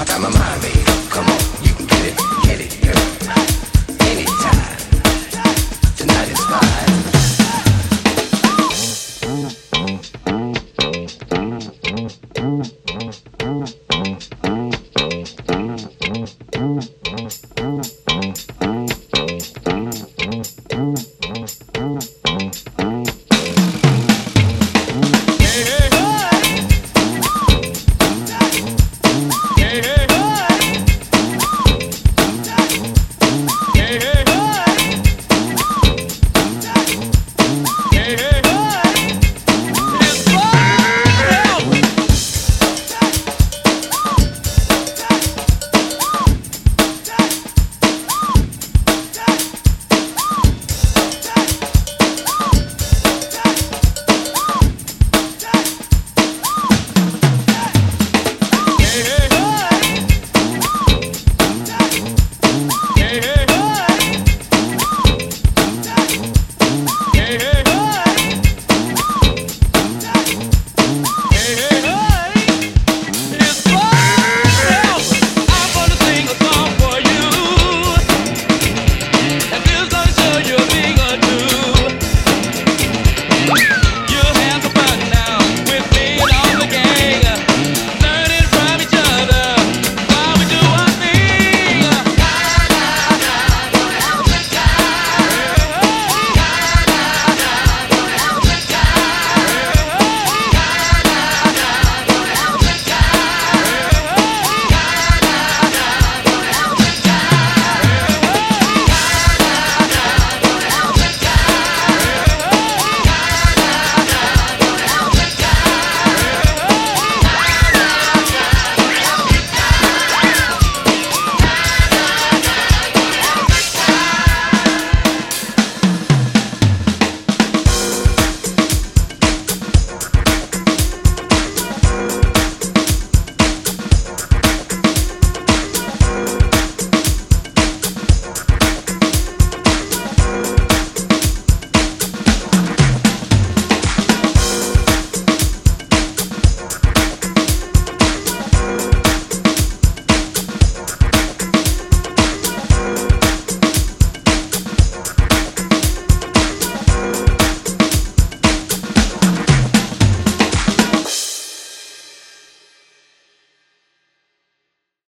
I got I my mind made